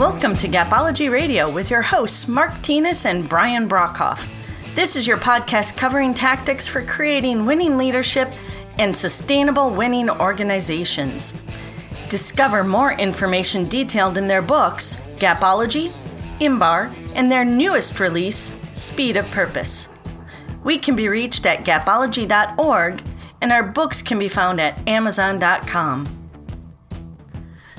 Welcome to Gapology Radio with your hosts, Mark Tinas and Brian Brockhoff. This is your podcast covering tactics for creating winning leadership and sustainable winning organizations. Discover more information detailed in their books, Gapology, Imbar, and their newest release, Speed of Purpose. We can be reached at gapology.org, and our books can be found at amazon.com.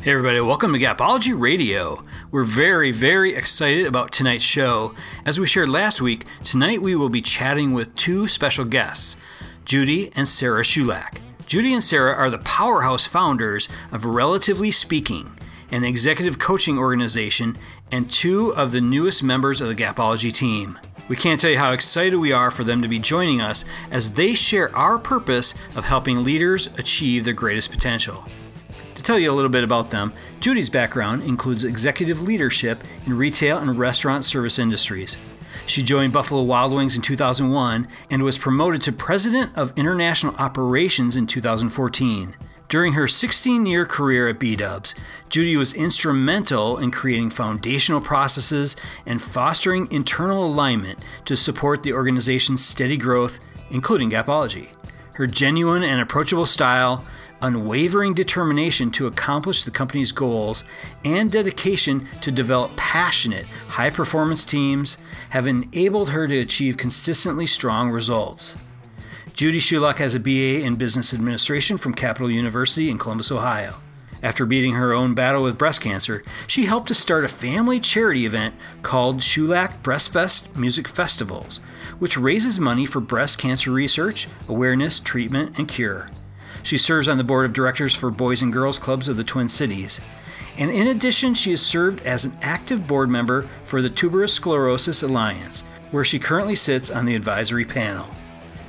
Hey, everybody, welcome to Gapology Radio. We're very, very excited about tonight's show. As we shared last week, tonight we will be chatting with two special guests, Judy and Sarah Shulak. Judy and Sarah are the powerhouse founders of Relatively Speaking, an executive coaching organization, and two of the newest members of the Gapology team. We can't tell you how excited we are for them to be joining us as they share our purpose of helping leaders achieve their greatest potential. To tell you a little bit about them, Judy's background includes executive leadership in retail and restaurant service industries. She joined Buffalo Wild Wings in 2001 and was promoted to President of International Operations in 2014. During her 16 year career at B Dubs, Judy was instrumental in creating foundational processes and fostering internal alignment to support the organization's steady growth, including Gapology. Her genuine and approachable style, unwavering determination to accomplish the company's goals, and dedication to develop passionate, high performance teams have enabled her to achieve consistently strong results. Judy Shulak has a BA in Business Administration from Capital University in Columbus, Ohio. After beating her own battle with breast cancer, she helped to start a family charity event called Shulak Breastfest Music Festivals, which raises money for breast cancer research, awareness, treatment, and cure. She serves on the board of directors for Boys and Girls Clubs of the Twin Cities. And in addition, she has served as an active board member for the Tuberous Sclerosis Alliance, where she currently sits on the advisory panel.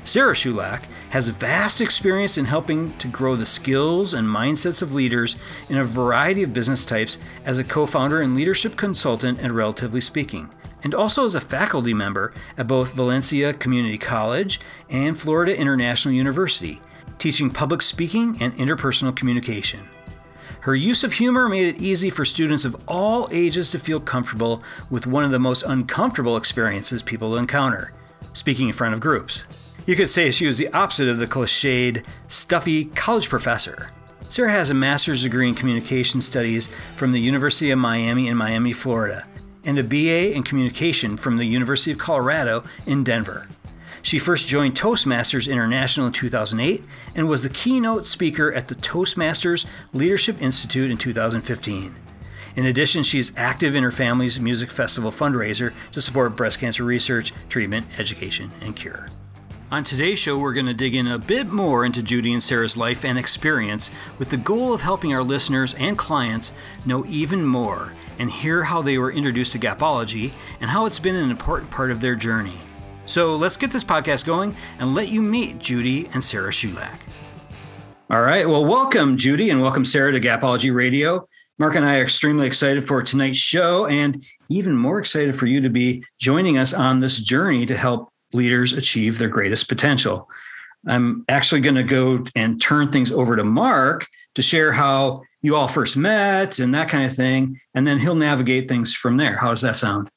Sarah Shulak has vast experience in helping to grow the skills and mindsets of leaders in a variety of business types as a co founder and leadership consultant at Relatively Speaking, and also as a faculty member at both Valencia Community College and Florida International University, teaching public speaking and interpersonal communication. Her use of humor made it easy for students of all ages to feel comfortable with one of the most uncomfortable experiences people encounter speaking in front of groups. You could say she was the opposite of the cliched, stuffy college professor. Sarah has a master's degree in communication studies from the University of Miami in Miami, Florida, and a BA in communication from the University of Colorado in Denver. She first joined Toastmasters International in 2008 and was the keynote speaker at the Toastmasters Leadership Institute in 2015. In addition, she is active in her family's music festival fundraiser to support breast cancer research, treatment, education, and cure. On today's show, we're going to dig in a bit more into Judy and Sarah's life and experience with the goal of helping our listeners and clients know even more and hear how they were introduced to Gapology and how it's been an important part of their journey. So let's get this podcast going and let you meet Judy and Sarah Shulak. All right. Well, welcome, Judy, and welcome, Sarah, to Gapology Radio. Mark and I are extremely excited for tonight's show and even more excited for you to be joining us on this journey to help leaders achieve their greatest potential. I'm actually going to go and turn things over to Mark to share how you all first met and that kind of thing. And then he'll navigate things from there. How does that sound?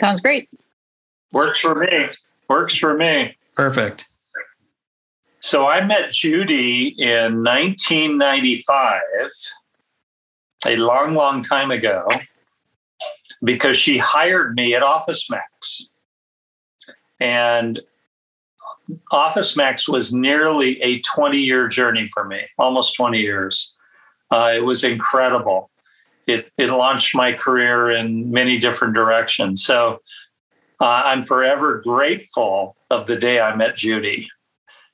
Sounds great. Works for me. Works for me. Perfect. So I met Judy in 1995, a long, long time ago, because she hired me at Office Max. And Office Max was nearly a 20 year journey for me, almost 20 years. Uh, it was incredible. It, it launched my career in many different directions. So uh, I'm forever grateful of the day I met Judy.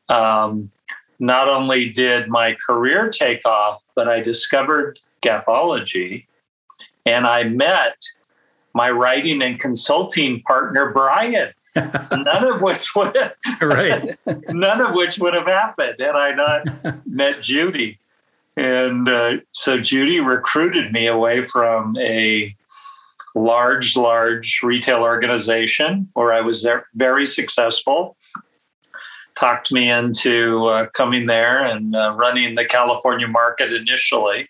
Um, not only did my career take off, but I discovered Gapology and I met my writing and consulting partner, Brian none of which would have, right. none of which would have happened had I not met Judy. And uh, so Judy recruited me away from a large, large retail organization where I was there, very successful. Talked me into uh, coming there and uh, running the California market initially.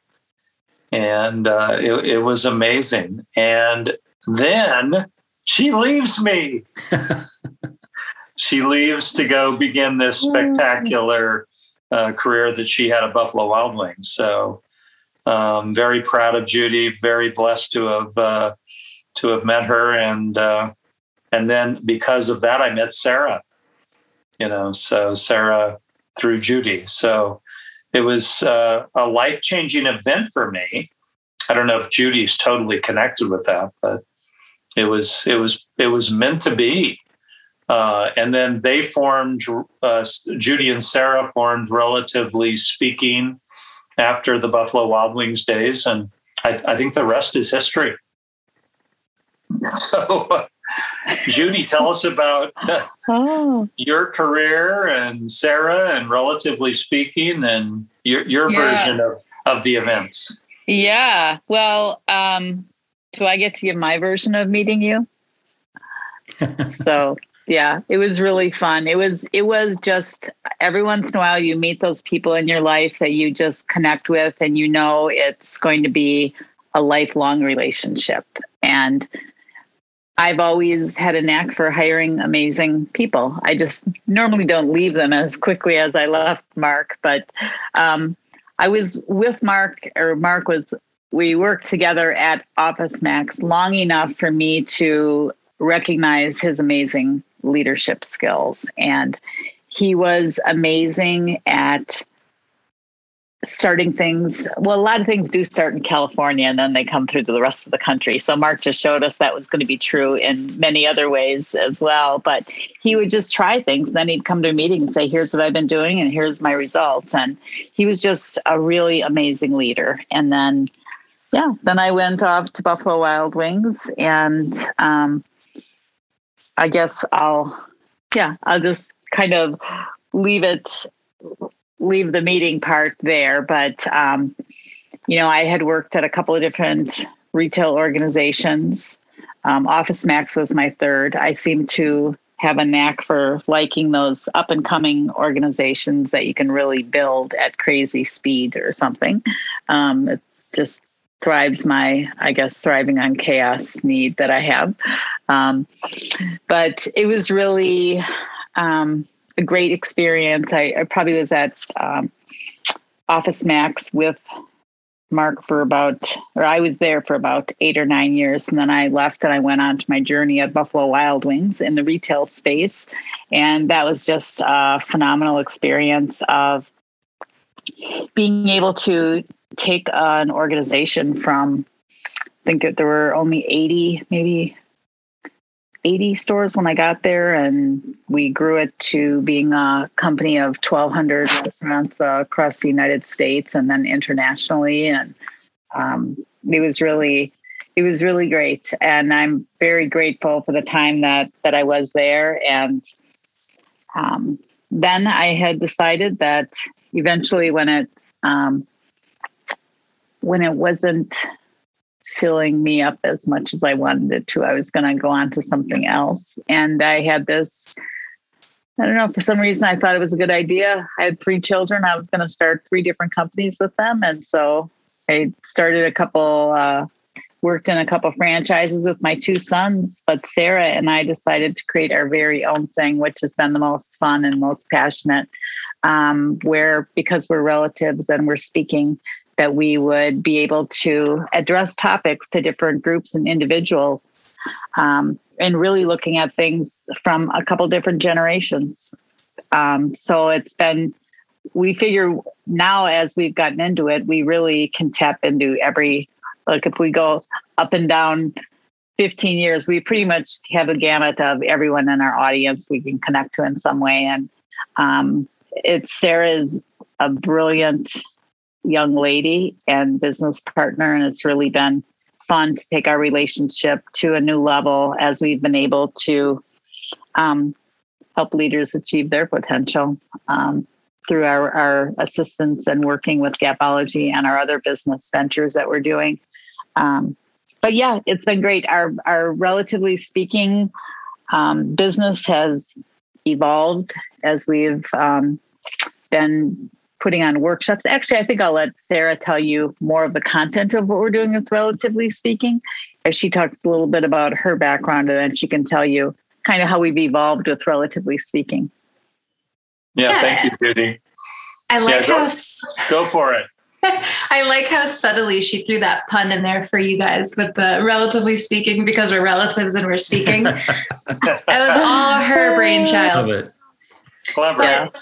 and uh, it, it was amazing. And then she leaves me. she leaves to go begin this spectacular uh, career that she had at Buffalo Wild Wings. So, um, very proud of Judy. Very blessed to have uh, to have met her, and uh, and then because of that, I met Sarah. You know, so Sarah through Judy. So it was uh, a life changing event for me. I don't know if Judy's totally connected with that, but it was it was it was meant to be. Uh, and then they formed uh, Judy and Sarah formed, relatively speaking, after the Buffalo Wild Wings days, and I, I think the rest is history. So, Judy, tell us about uh, oh. your career and Sarah, and relatively speaking, and your, your yeah. version of, of the events. Yeah. Well, um, do I get to give my version of meeting you? so yeah, it was really fun. It was it was just every once in a while you meet those people in your life that you just connect with and you know it's going to be a lifelong relationship. And I've always had a knack for hiring amazing people. I just normally don't leave them as quickly as I left Mark, but um, I was with Mark, or Mark was, we worked together at Office Max long enough for me to recognize his amazing leadership skills. And he was amazing at starting things well a lot of things do start in california and then they come through to the rest of the country. So mark just showed us that was going to be true in many other ways as well but he would just try things. Then he'd come to a meeting and say here's what i've been doing and here's my results. And he was just a really amazing leader. And then yeah then i went off to buffalo wild wings and um, i guess i'll yeah i'll just kind of leave it leave the meeting part there, but um, you know, I had worked at a couple of different retail organizations. Um, Office Max was my third. I seem to have a knack for liking those up and coming organizations that you can really build at crazy speed or something. Um, it just thrives my, I guess, thriving on chaos need that I have. Um, but it was really, um, a great experience. I, I probably was at um, Office Max with Mark for about, or I was there for about eight or nine years. And then I left and I went on to my journey at Buffalo Wild Wings in the retail space. And that was just a phenomenal experience of being able to take an organization from, I think there were only 80, maybe 80 stores when I got there, and we grew it to being a company of 1,200 restaurants uh, across the United States and then internationally. And um, it was really, it was really great, and I'm very grateful for the time that that I was there. And um, then I had decided that eventually, when it um, when it wasn't filling me up as much as I wanted it to. I was going to go on to something else. And I had this, I don't know, for some reason I thought it was a good idea. I had three children. I was going to start three different companies with them. And so I started a couple, uh, worked in a couple franchises with my two sons. But Sarah and I decided to create our very own thing, which has been the most fun and most passionate. Um, where because we're relatives and we're speaking that we would be able to address topics to different groups and individuals um, and really looking at things from a couple different generations. Um, so it's been, we figure now as we've gotten into it, we really can tap into every, like if we go up and down 15 years, we pretty much have a gamut of everyone in our audience we can connect to in some way. And um, it's Sarah's a brilliant young lady and business partner. And it's really been fun to take our relationship to a new level as we've been able to um, help leaders achieve their potential um, through our, our assistance and working with Gapology and our other business ventures that we're doing. Um, but yeah, it's been great. Our, our relatively speaking um, business has evolved as we've um, been putting on workshops. Actually, I think I'll let Sarah tell you more of the content of what we're doing with Relatively Speaking, as she talks a little bit about her background, and then she can tell you kind of how we've evolved with Relatively Speaking. Yeah, yeah. thank you, Judy. I like yeah, how go for it. I like how subtly she threw that pun in there for you guys with the relatively speaking because we're relatives and we're speaking. that was all her brainchild. Love it. Clever. But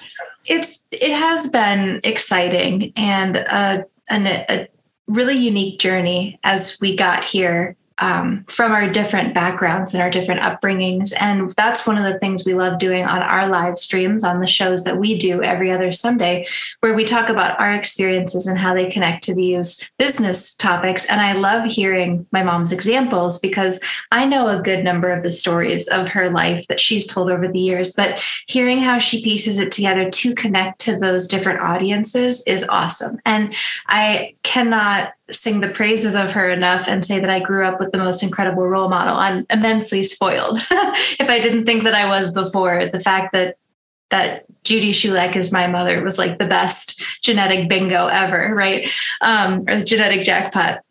it's it has been exciting and a, an, a really unique journey as we got here um, from our different backgrounds and our different upbringings. And that's one of the things we love doing on our live streams on the shows that we do every other Sunday, where we talk about our experiences and how they connect to these business topics. And I love hearing my mom's examples because I know a good number of the stories of her life that she's told over the years, but hearing how she pieces it together to connect to those different audiences is awesome. And I cannot sing the praises of her enough and say that I grew up with the most incredible role model. I'm immensely spoiled. if I didn't think that I was before, the fact that that Judy Shulak is my mother was like the best genetic bingo ever, right? Um, or the genetic jackpot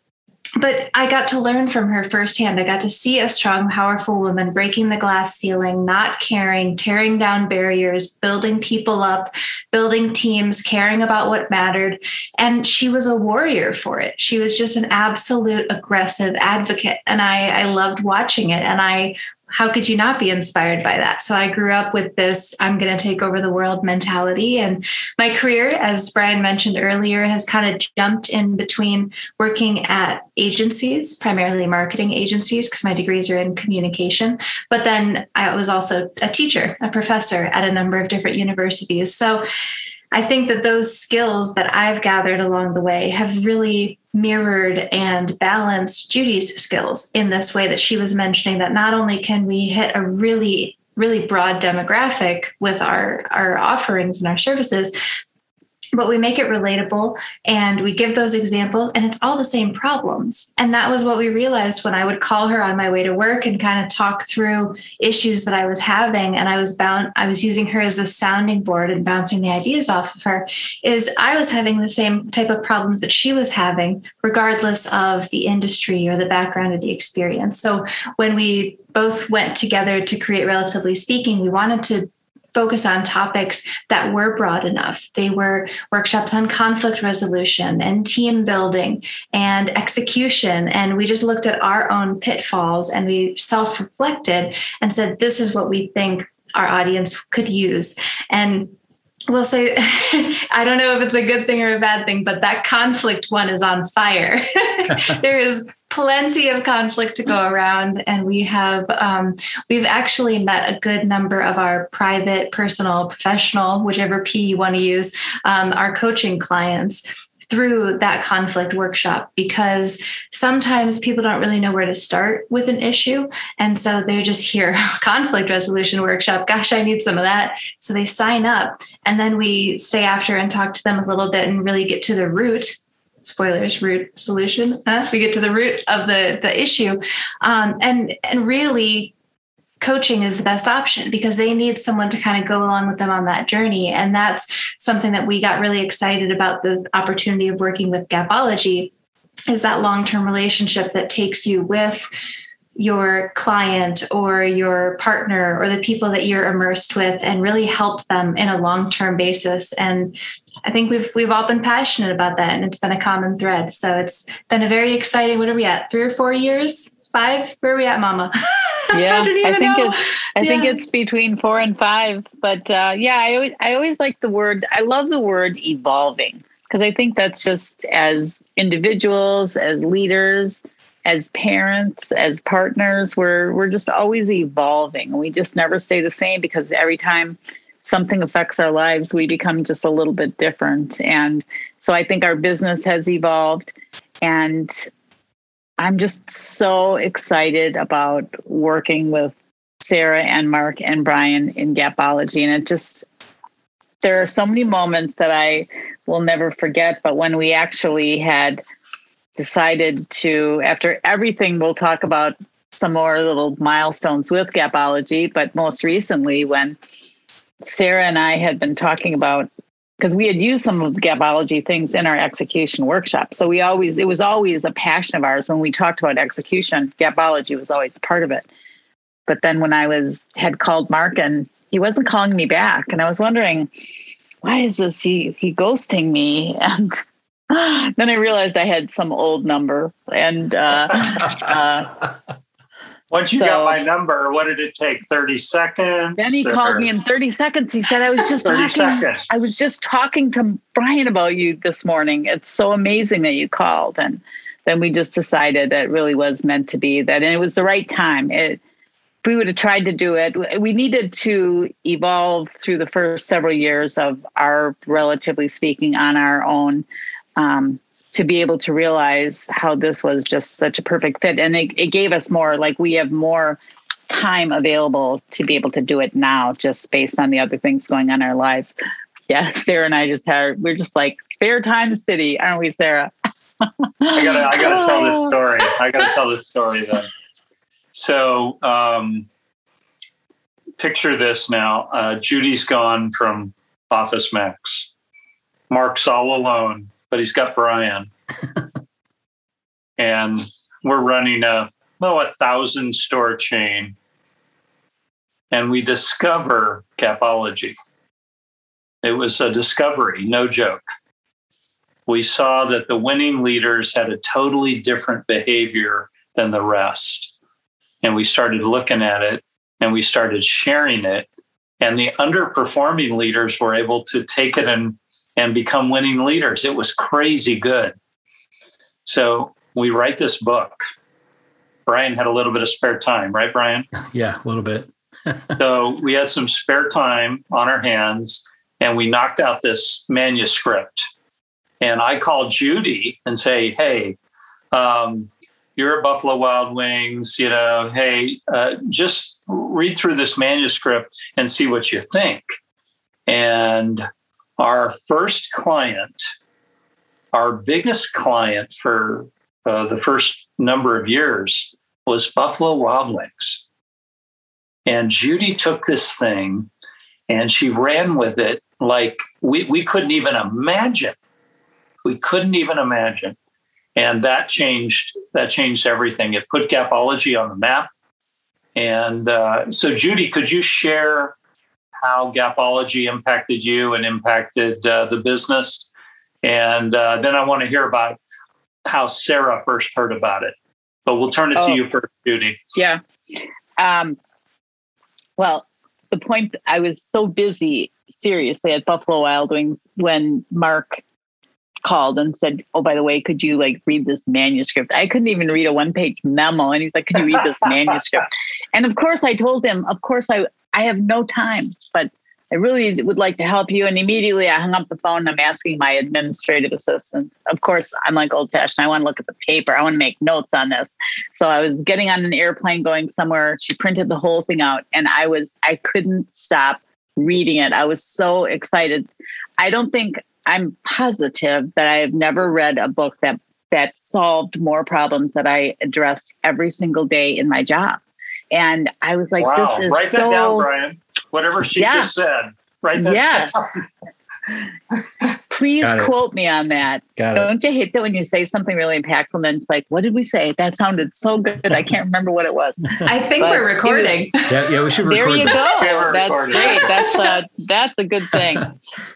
but I got to learn from her firsthand. I got to see a strong, powerful woman breaking the glass ceiling, not caring, tearing down barriers, building people up, building teams, caring about what mattered. And she was a warrior for it. She was just an absolute aggressive advocate. And I, I loved watching it. And I how could you not be inspired by that? So I grew up with this I'm going to take over the world mentality. And my career, as Brian mentioned earlier, has kind of jumped in between working at agencies, primarily marketing agencies, because my degrees are in communication. But then I was also a teacher, a professor at a number of different universities. So I think that those skills that I've gathered along the way have really mirrored and balanced Judy's skills in this way that she was mentioning that not only can we hit a really really broad demographic with our our offerings and our services but we make it relatable and we give those examples and it's all the same problems. And that was what we realized when i would call her on my way to work and kind of talk through issues that i was having. And i was bound i was using her as a sounding board and bouncing the ideas off of her is i was having the same type of problems that she was having regardless of the industry or the background of the experience. So when we both went together to create relatively speaking we wanted to focus on topics that were broad enough. They were workshops on conflict resolution and team building and execution. And we just looked at our own pitfalls and we self reflected and said, this is what we think our audience could use. And we'll say i don't know if it's a good thing or a bad thing but that conflict one is on fire. There is plenty of conflict to go around and we have um, we've actually met a good number of our private personal professional whichever p you want to use um, our coaching clients through that conflict workshop because sometimes people don't really know where to start with an issue. And so they're just here, conflict resolution workshop. Gosh, I need some of that. So they sign up. And then we stay after and talk to them a little bit and really get to the root spoilers root solution uh, we get to the root of the the issue um, and and really coaching is the best option because they need someone to kind of go along with them on that journey and that's something that we got really excited about the opportunity of working with gapology is that long-term relationship that takes you with your client or your partner or the people that you're immersed with and really help them in a long-term basis and I think we've we've all been passionate about that and it's been a common thread. So it's been a very exciting what are we at? 3 or 4 years? 5? Where are we at, mama? yeah, I, I think know. it's I yeah. think it's between 4 and 5, but uh, yeah, I always I always like the word I love the word evolving because I think that's just as individuals, as leaders, as parents, as partners, we're we're just always evolving. We just never stay the same because every time something affects our lives, we become just a little bit different. And so I think our business has evolved and I'm just so excited about working with Sarah and Mark and Brian in Gapology. And it just there are so many moments that I will never forget. But when we actually had decided to, after everything, we'll talk about some more little milestones with Gapology, but most recently when Sarah and I had been talking about because we had used some of the gapology things in our execution workshop. So we always, it was always a passion of ours when we talked about execution, gapology was always part of it. But then when I was, had called Mark and he wasn't calling me back, and I was wondering, why is this he he ghosting me? And then I realized I had some old number and uh, uh, once you so, got my number, what did it take? 30 seconds? Then he or? called me in 30 seconds. He said, I was just talking. Seconds. I was just talking to Brian about you this morning. It's so amazing that you called. And then we just decided that really was meant to be that and it was the right time. It we would have tried to do it. We needed to evolve through the first several years of our relatively speaking on our own. Um, to be able to realize how this was just such a perfect fit. And it, it gave us more, like we have more time available to be able to do it now, just based on the other things going on in our lives. Yeah, Sarah and I just had, we're just like spare time city, aren't we, Sarah? I gotta, I gotta tell this story. I gotta tell this story then. So, um, picture this now. Uh, Judy's gone from Office Max. Mark's all alone but he's got Brian. and we're running a well, a thousand store chain. And we discover Gapology. It was a discovery, no joke. We saw that the winning leaders had a totally different behavior than the rest. And we started looking at it and we started sharing it. And the underperforming leaders were able to take it and and become winning leaders. It was crazy good. So we write this book. Brian had a little bit of spare time, right, Brian? Yeah, a little bit. so we had some spare time on our hands and we knocked out this manuscript. And I called Judy and say, hey, um, you're a Buffalo Wild Wings, you know, hey, uh, just read through this manuscript and see what you think. And our first client, our biggest client for uh, the first number of years was Buffalo Wild Wings. And Judy took this thing and she ran with it like we, we couldn't even imagine. We couldn't even imagine. And that changed that changed everything. It put Gapology on the map. And uh, so, Judy, could you share how Gapology impacted you and impacted uh, the business. And uh, then I want to hear about how Sarah first heard about it. But we'll turn it oh, to you first, Judy. Yeah. Um, well, the point I was so busy, seriously, at Buffalo Wild Wings when Mark called and said, "Oh, by the way, could you like read this manuscript?" I couldn't even read a one-page memo, and he's like, "Could you read this manuscript?" And of course, I told him, "Of course, I I have no time, but I really would like to help you. And immediately I hung up the phone I'm asking my administrative assistant. Of course, I'm like old fashioned. I want to look at the paper. I want to make notes on this. So I was getting on an airplane going somewhere. She printed the whole thing out and I was, I couldn't stop reading it. I was so excited. I don't think I'm positive that I have never read a book that that solved more problems that I addressed every single day in my job. And I was like, wow. this is Write so... that down, Brian. Whatever she yeah. just said. Write that yes. down. Please quote me on that. Got Don't it. you hate that when you say something really impactful and then it's like, what did we say? That sounded so good. I can't remember what it was. I think but we're recording. yeah, yeah, we should record. There you that. go. That's great. That's a, that's a good thing.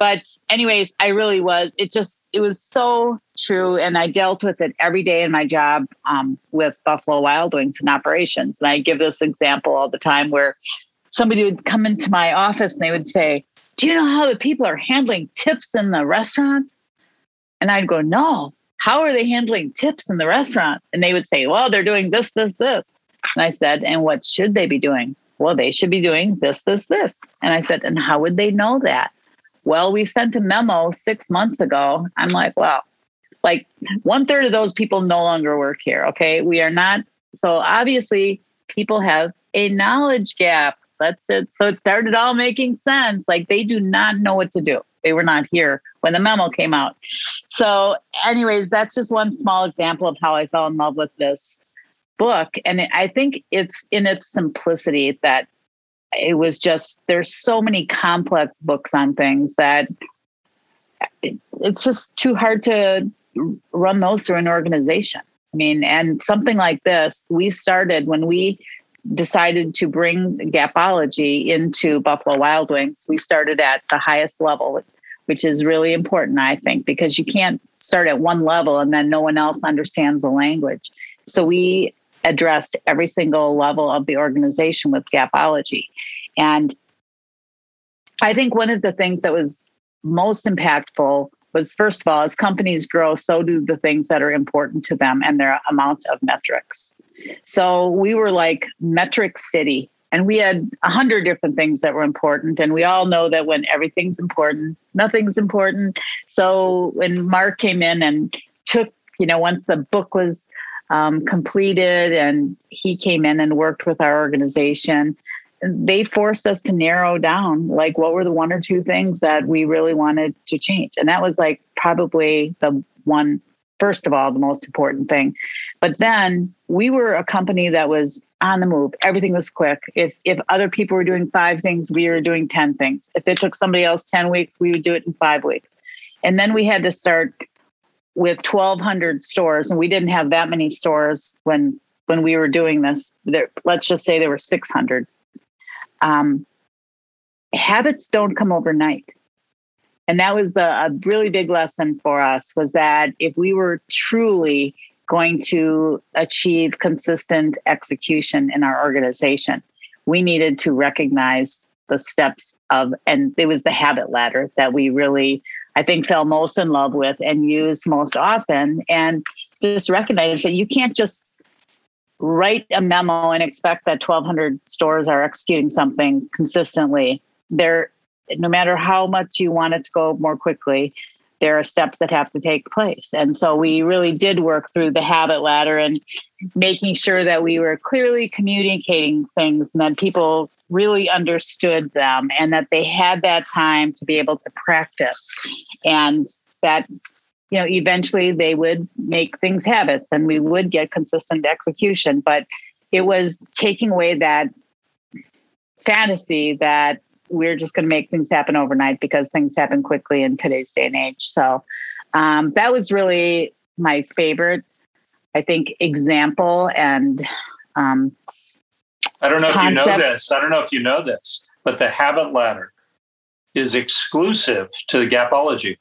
But anyways, I really was, it just, it was so true. And I dealt with it every day in my job um, with Buffalo Wild Wings and operations. And I give this example all the time where somebody would come into my office and they would say, do you know how the people are handling tips in the restaurant? And I'd go, no. How are they handling tips in the restaurant? And they would say, well, they're doing this, this, this. And I said, and what should they be doing? Well, they should be doing this, this, this. And I said, and how would they know that? Well, we sent a memo six months ago. I'm like, well, like one third of those people no longer work here. Okay. We are not. So obviously, people have a knowledge gap that's it. So it started all making sense. Like they do not know what to do. They were not here when the memo came out. So, anyways, that's just one small example of how I fell in love with this book. And I think it's in its simplicity that it was just, there's so many complex books on things that it's just too hard to run those through an organization. I mean, and something like this, we started when we decided to bring Gapology into Buffalo Wild Wings. We started at the highest level, which is really important, I think, because you can't start at one level and then no one else understands the language. So we addressed every single level of the organization with Gapology. And I think one of the things that was most impactful was first of all, as companies grow, so do the things that are important to them and their amount of metrics. So we were like metric city and we had a hundred different things that were important and we all know that when everything's important nothing's important. So when mark came in and took you know once the book was um, completed and he came in and worked with our organization they forced us to narrow down like what were the one or two things that we really wanted to change. And that was like probably the one first of all the most important thing. But then we were a company that was on the move. Everything was quick. If if other people were doing five things we were doing 10 things. If it took somebody else 10 weeks we would do it in five weeks. And then we had to start with 1200 stores and we didn't have that many stores when when we were doing this. There let's just say there were 600 um, habits don't come overnight and that was the a really big lesson for us was that if we were truly going to achieve consistent execution in our organization we needed to recognize the steps of and it was the habit ladder that we really i think fell most in love with and used most often and just recognize that you can't just write a memo and expect that 1200 stores are executing something consistently. There no matter how much you want it to go more quickly, there are steps that have to take place. And so we really did work through the habit ladder and making sure that we were clearly communicating things and that people really understood them and that they had that time to be able to practice and that you know eventually they would make things habits and we would get consistent execution but it was taking away that fantasy that we're just going to make things happen overnight because things happen quickly in today's day and age. So um, that was really my favorite, I think, example. And um, I don't know concept. if you know this. I don't know if you know this, but the habit ladder is exclusive to the Gapology.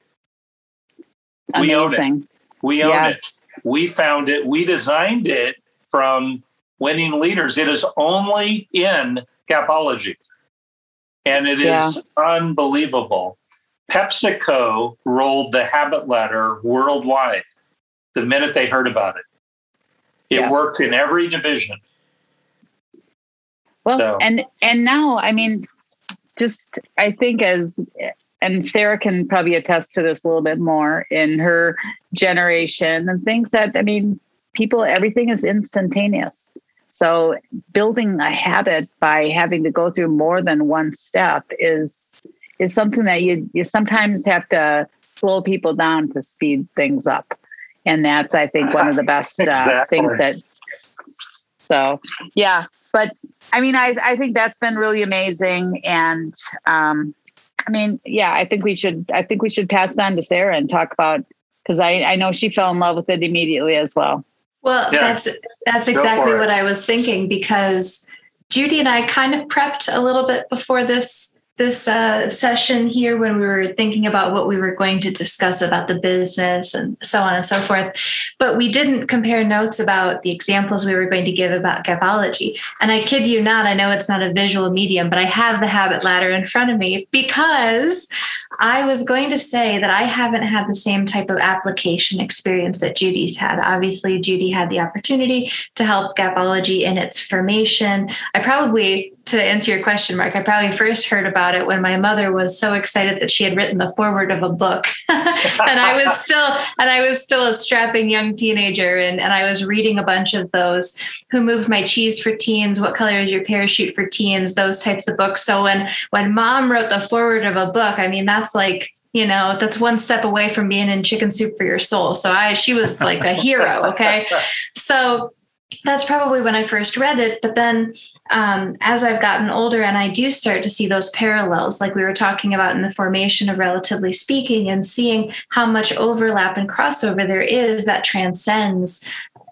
Amazing. We own it. We own yeah. it. We found it. We designed it from winning leaders. It is only in Gapology and it yeah. is unbelievable. PepsiCo rolled the habit ladder worldwide the minute they heard about it. It yeah. worked in every division. Well, so. and and now, I mean, just I think as and Sarah can probably attest to this a little bit more in her generation and things that I mean, people everything is instantaneous. So building a habit by having to go through more than one step is is something that you you sometimes have to slow people down to speed things up. And that's I think one of the best uh, exactly. things that so yeah, but I mean I I think that's been really amazing and um I mean, yeah, I think we should I think we should pass on to Sarah and talk about because I, I know she fell in love with it immediately as well. Well, yeah. that's that's exactly what I was thinking because Judy and I kind of prepped a little bit before this this uh, session here when we were thinking about what we were going to discuss about the business and so on and so forth. But we didn't compare notes about the examples we were going to give about gapology. And I kid you not, I know it's not a visual medium, but I have the habit ladder in front of me because I was going to say that I haven't had the same type of application experience that Judy's had. Obviously, Judy had the opportunity to help Gapology in its formation. I probably to answer your question, Mark, I probably first heard about it when my mother was so excited that she had written the foreword of a book. and I was still and I was still a strapping young teenager and, and I was reading a bunch of those. Who moved my cheese for teens? What color is your parachute for teens? Those types of books. So when when mom wrote the foreword of a book, I mean that's like you know that's one step away from being in chicken soup for your soul so i she was like a hero okay so that's probably when I first read it. But then um, as I've gotten older and I do start to see those parallels, like we were talking about in the formation of Relatively Speaking, and seeing how much overlap and crossover there is that transcends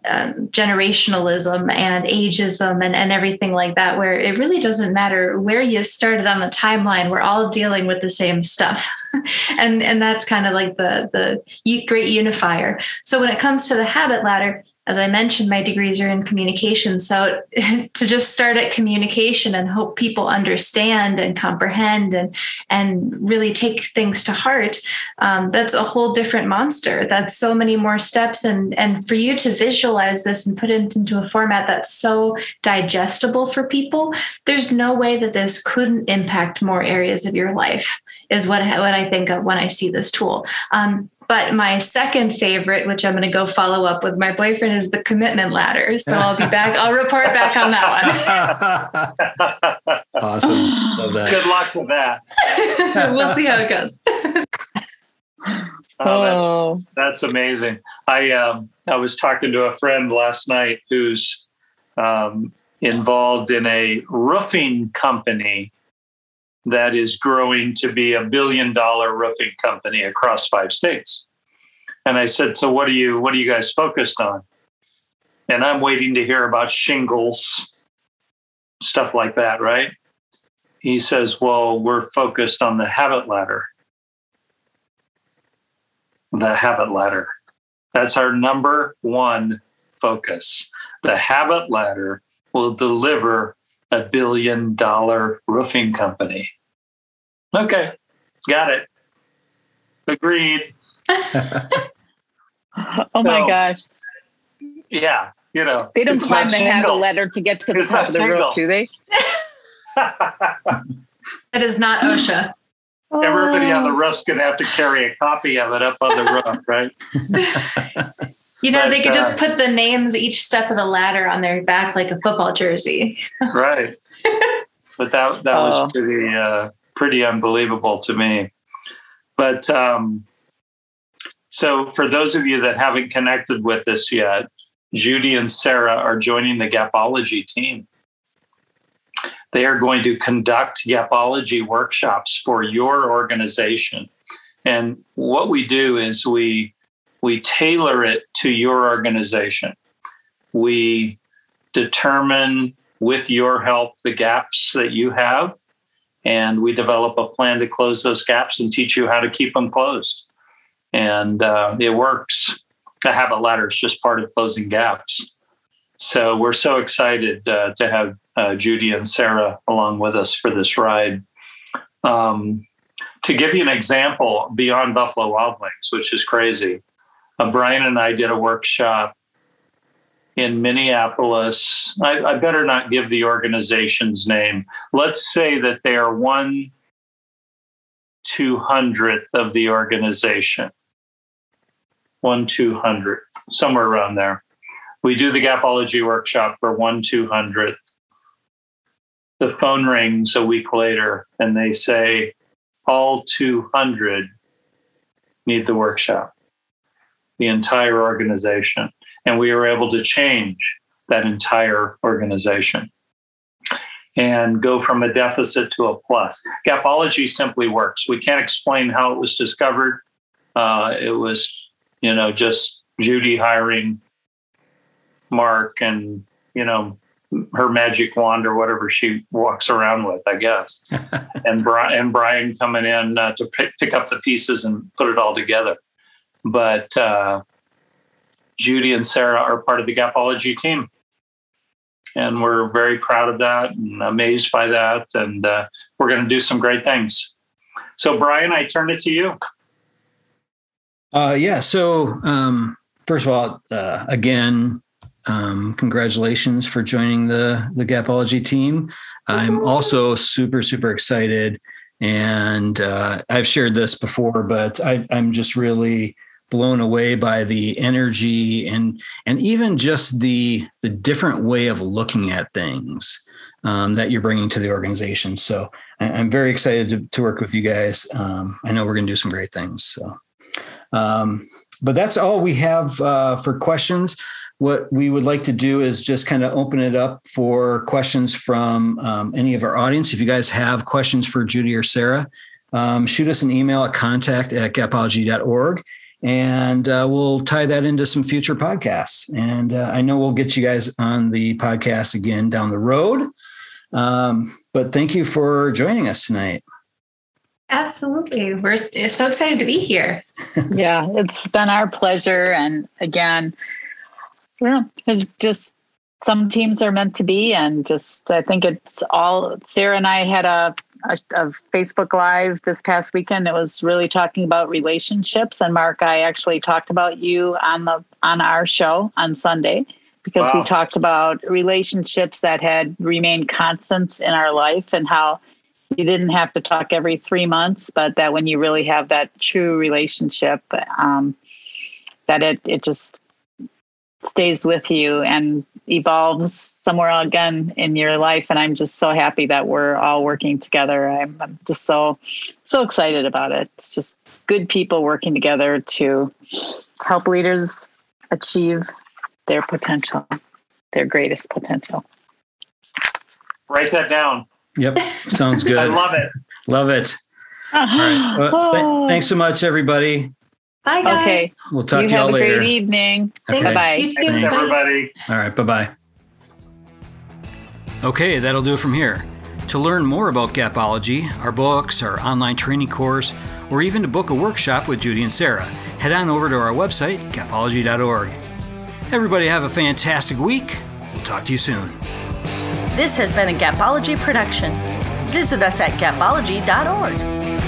um, generationalism and ageism and, and everything like that, where it really doesn't matter where you started on the timeline. We're all dealing with the same stuff, and and that's kind of like the the great unifier. So when it comes to the habit ladder, as I mentioned, my degrees are in communication. So to just start at communication and hope people understand and comprehend and and really take things to heart, um, that's a whole different monster. That's so many more steps, and and for you to visualize this and put it into a format that's so digestible for people, there's no way that this couldn't impact more areas of your life. Is what what I think of when I see this tool. Um, but my second favorite, which I'm going to go follow up with my boyfriend, is the commitment ladder. So I'll be back. I'll report back on that one. awesome. Love that. Good luck with that. we'll see how it goes. Oh, that's, oh. that's amazing. I um, I was talking to a friend last night who's um, involved in a roofing company that is growing to be a billion dollar roofing company across five states. And I said, So what are you what are you guys focused on? And I'm waiting to hear about shingles, stuff like that, right? He says, Well, we're focused on the habit ladder. The habit ladder. That's our number one focus. The habit ladder will deliver a billion dollar roofing company. Okay, got it. Agreed. oh so, my gosh. Yeah, you know. They don't climb the habit ladder to get to the it's top of the single. roof, do they? it is not OSHA. Everybody on the oh. roof's going to have to carry a copy of it up on the roof, right? You know, but, they could just put the names each step of the ladder on their back like a football jersey. right. But that that oh. was pretty uh, pretty unbelievable to me. But um, so for those of you that haven't connected with us yet, Judy and Sarah are joining the Gapology team. They are going to conduct Gapology workshops for your organization. And what we do is we we tailor it to your organization. We determine with your help the gaps that you have, and we develop a plan to close those gaps and teach you how to keep them closed. And uh, it works. The habit ladder is just part of closing gaps. So we're so excited uh, to have uh, Judy and Sarah along with us for this ride. Um, to give you an example, beyond Buffalo Wild Wings, which is crazy, uh, Brian and I did a workshop in Minneapolis. I, I, better not give the organization's name. Let's say that they are one two hundredth of the organization. One two hundredth, somewhere around there. We do the Gapology workshop for one two hundredth. The phone rings a week later and they say, all 200 need the workshop the entire organization. And we were able to change that entire organization and go from a deficit to a plus. Gapology simply works. We can't explain how it was discovered. Uh, it was, you know, just Judy hiring Mark and, you know, her magic wand or whatever she walks around with, I guess. and, Brian, and Brian coming in uh, to pick, pick up the pieces and put it all together. But uh, Judy and Sarah are part of the Gapology team. And we're very proud of that and amazed by that. And uh, we're going to do some great things. So, Brian, I turn it to you. Uh, yeah. So, um, first of all, uh, again, um, congratulations for joining the the Gapology team. I'm also super super excited, and uh, I've shared this before, but I, I'm just really blown away by the energy and and even just the the different way of looking at things um, that you're bringing to the organization. So I, am very excited to, to, work with you guys. Um, I know we're going to do some great things. So, um, but that's all we have uh, for questions. what we would like to do is just kind of open it up for questions from um, any of our audience. If you guys have questions for Judy or Sarah, um, shoot us an email at contact at gapology.org and uh, we'll tie that into some future podcasts. And uh, I know we'll get you guys on the podcast again down the road. Um, but thank you for joining us tonight. Absolutely. We're so excited to be here. yeah, it's been our pleasure. And again, yeah, it's just some teams are meant to be. And just, I think it's all, Sarah and I had a, a, a Facebook Live this past weekend. It was really talking about relationships. And Mark, I actually talked about you on the, on our show on Sunday because wow. we talked about relationships that had remained constants in our life and how you didn't have to talk every three months, but that when you really have that true relationship, um, that it it just stays with you and evolves somewhere again in your life. And I'm just so happy that we're all working together. I'm, I'm just so so excited about it. It's just good people working together to help leaders achieve their potential, their greatest potential. Write that down. Yep. Sounds good. I love it. Love it. All right. Well, th- thanks so much, everybody. Bye, guys. Okay. We'll talk you to y'all have later. a great evening. Okay. Bye bye. Thanks, everybody. All right. Bye bye. Okay, that'll do it from here. To learn more about Gapology, our books, our online training course, or even to book a workshop with Judy and Sarah, head on over to our website, gapology.org. Everybody have a fantastic week. We'll talk to you soon. This has been a Gapology production. Visit us at gapology.org.